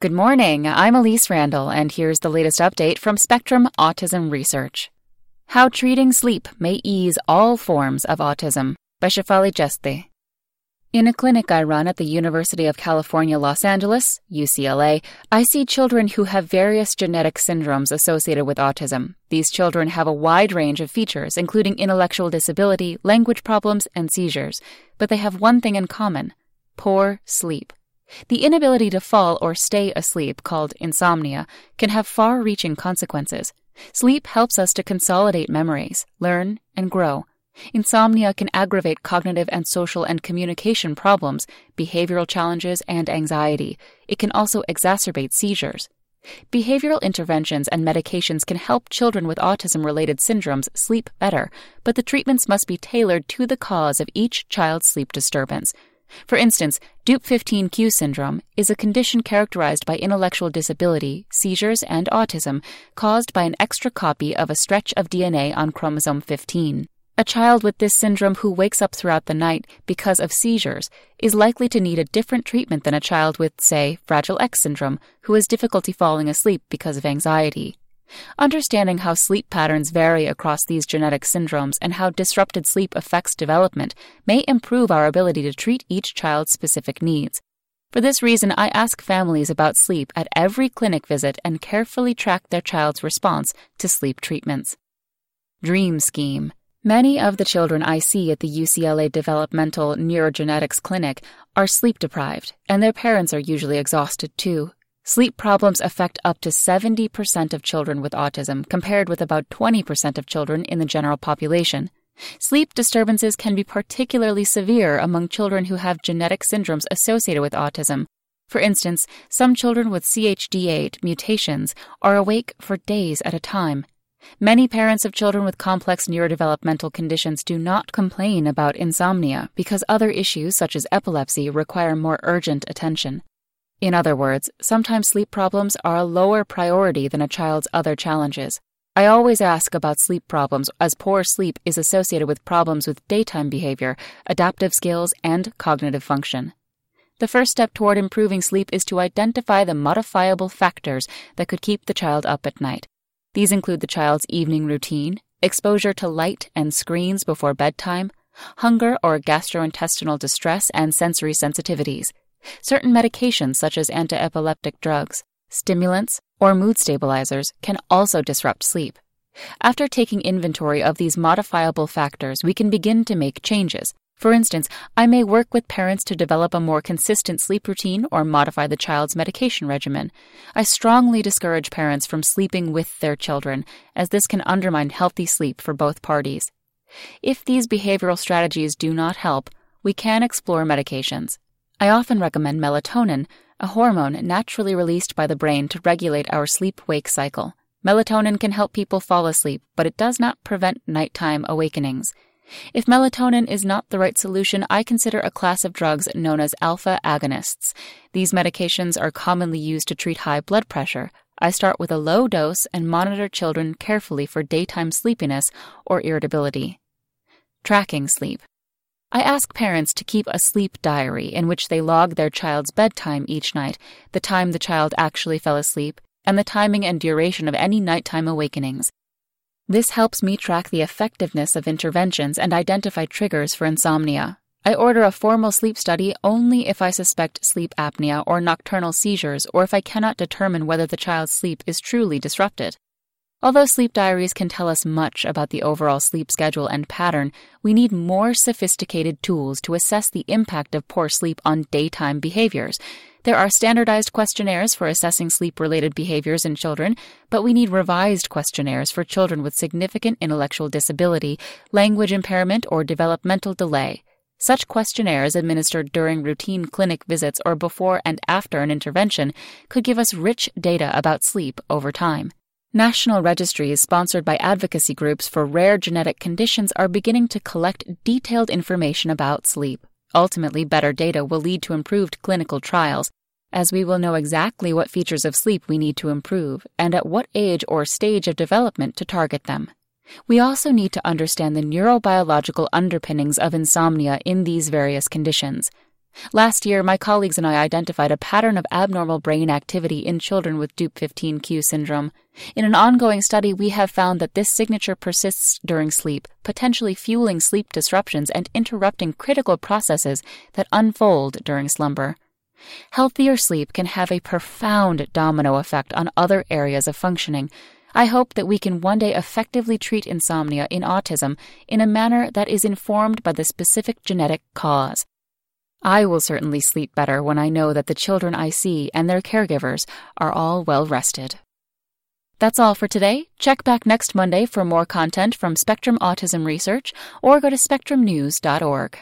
Good morning. I'm Elise Randall, and here's the latest update from Spectrum Autism Research. How Treating Sleep May Ease All Forms of Autism by Shefali Jeste. In a clinic I run at the University of California, Los Angeles, UCLA, I see children who have various genetic syndromes associated with autism. These children have a wide range of features, including intellectual disability, language problems, and seizures, but they have one thing in common poor sleep. The inability to fall or stay asleep, called insomnia, can have far reaching consequences. Sleep helps us to consolidate memories, learn, and grow. Insomnia can aggravate cognitive and social and communication problems, behavioral challenges, and anxiety. It can also exacerbate seizures. Behavioral interventions and medications can help children with autism related syndromes sleep better, but the treatments must be tailored to the cause of each child's sleep disturbance. For instance, Dup15q syndrome is a condition characterized by intellectual disability, seizures, and autism caused by an extra copy of a stretch of DNA on chromosome 15. A child with this syndrome who wakes up throughout the night because of seizures is likely to need a different treatment than a child with, say, Fragile X syndrome who has difficulty falling asleep because of anxiety. Understanding how sleep patterns vary across these genetic syndromes and how disrupted sleep affects development may improve our ability to treat each child's specific needs. For this reason, I ask families about sleep at every clinic visit and carefully track their child's response to sleep treatments. Dream Scheme Many of the children I see at the UCLA Developmental Neurogenetics Clinic are sleep deprived, and their parents are usually exhausted too. Sleep problems affect up to 70% of children with autism, compared with about 20% of children in the general population. Sleep disturbances can be particularly severe among children who have genetic syndromes associated with autism. For instance, some children with CHD8 mutations are awake for days at a time. Many parents of children with complex neurodevelopmental conditions do not complain about insomnia because other issues, such as epilepsy, require more urgent attention. In other words, sometimes sleep problems are a lower priority than a child's other challenges. I always ask about sleep problems as poor sleep is associated with problems with daytime behavior, adaptive skills, and cognitive function. The first step toward improving sleep is to identify the modifiable factors that could keep the child up at night. These include the child's evening routine, exposure to light and screens before bedtime, hunger or gastrointestinal distress, and sensory sensitivities. Certain medications, such as antiepileptic drugs, stimulants, or mood stabilizers, can also disrupt sleep. After taking inventory of these modifiable factors, we can begin to make changes. For instance, I may work with parents to develop a more consistent sleep routine or modify the child's medication regimen. I strongly discourage parents from sleeping with their children, as this can undermine healthy sleep for both parties. If these behavioral strategies do not help, we can explore medications. I often recommend melatonin, a hormone naturally released by the brain to regulate our sleep wake cycle. Melatonin can help people fall asleep, but it does not prevent nighttime awakenings. If melatonin is not the right solution, I consider a class of drugs known as alpha agonists. These medications are commonly used to treat high blood pressure. I start with a low dose and monitor children carefully for daytime sleepiness or irritability. Tracking sleep. I ask parents to keep a sleep diary in which they log their child's bedtime each night, the time the child actually fell asleep, and the timing and duration of any nighttime awakenings. This helps me track the effectiveness of interventions and identify triggers for insomnia. I order a formal sleep study only if I suspect sleep apnea or nocturnal seizures or if I cannot determine whether the child's sleep is truly disrupted. Although sleep diaries can tell us much about the overall sleep schedule and pattern, we need more sophisticated tools to assess the impact of poor sleep on daytime behaviors. There are standardized questionnaires for assessing sleep related behaviors in children, but we need revised questionnaires for children with significant intellectual disability, language impairment, or developmental delay. Such questionnaires administered during routine clinic visits or before and after an intervention could give us rich data about sleep over time. National registries sponsored by advocacy groups for rare genetic conditions are beginning to collect detailed information about sleep. Ultimately, better data will lead to improved clinical trials, as we will know exactly what features of sleep we need to improve and at what age or stage of development to target them. We also need to understand the neurobiological underpinnings of insomnia in these various conditions. Last year, my colleagues and I identified a pattern of abnormal brain activity in children with DUP15Q syndrome. In an ongoing study, we have found that this signature persists during sleep, potentially fueling sleep disruptions and interrupting critical processes that unfold during slumber. Healthier sleep can have a profound domino effect on other areas of functioning. I hope that we can one day effectively treat insomnia in autism in a manner that is informed by the specific genetic cause. I will certainly sleep better when I know that the children I see and their caregivers are all well rested. That's all for today. Check back next Monday for more content from Spectrum Autism Research or go to spectrumnews.org.